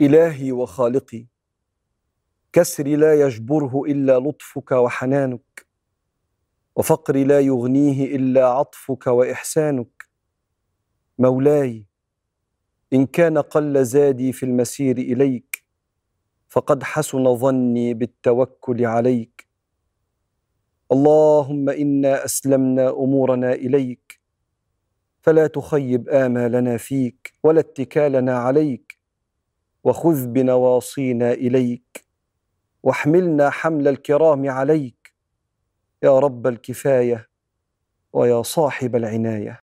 إلهي وخالقي. كسري لا يجبره إلا لطفك وحنانك. وفقري لا يغنيه إلا عطفك وإحسانك. مولاي إن كان قل زادي في المسير إليك فقد حسن ظني بالتوكل عليك. اللهم إنا أسلمنا أمورنا إليك فلا تخيب آمالنا فيك ولا اتكالنا عليك. وخذ بنواصينا إليك واحملنا حمل الكرام عليك. يا رب الكفاية ويا صاحب العناية.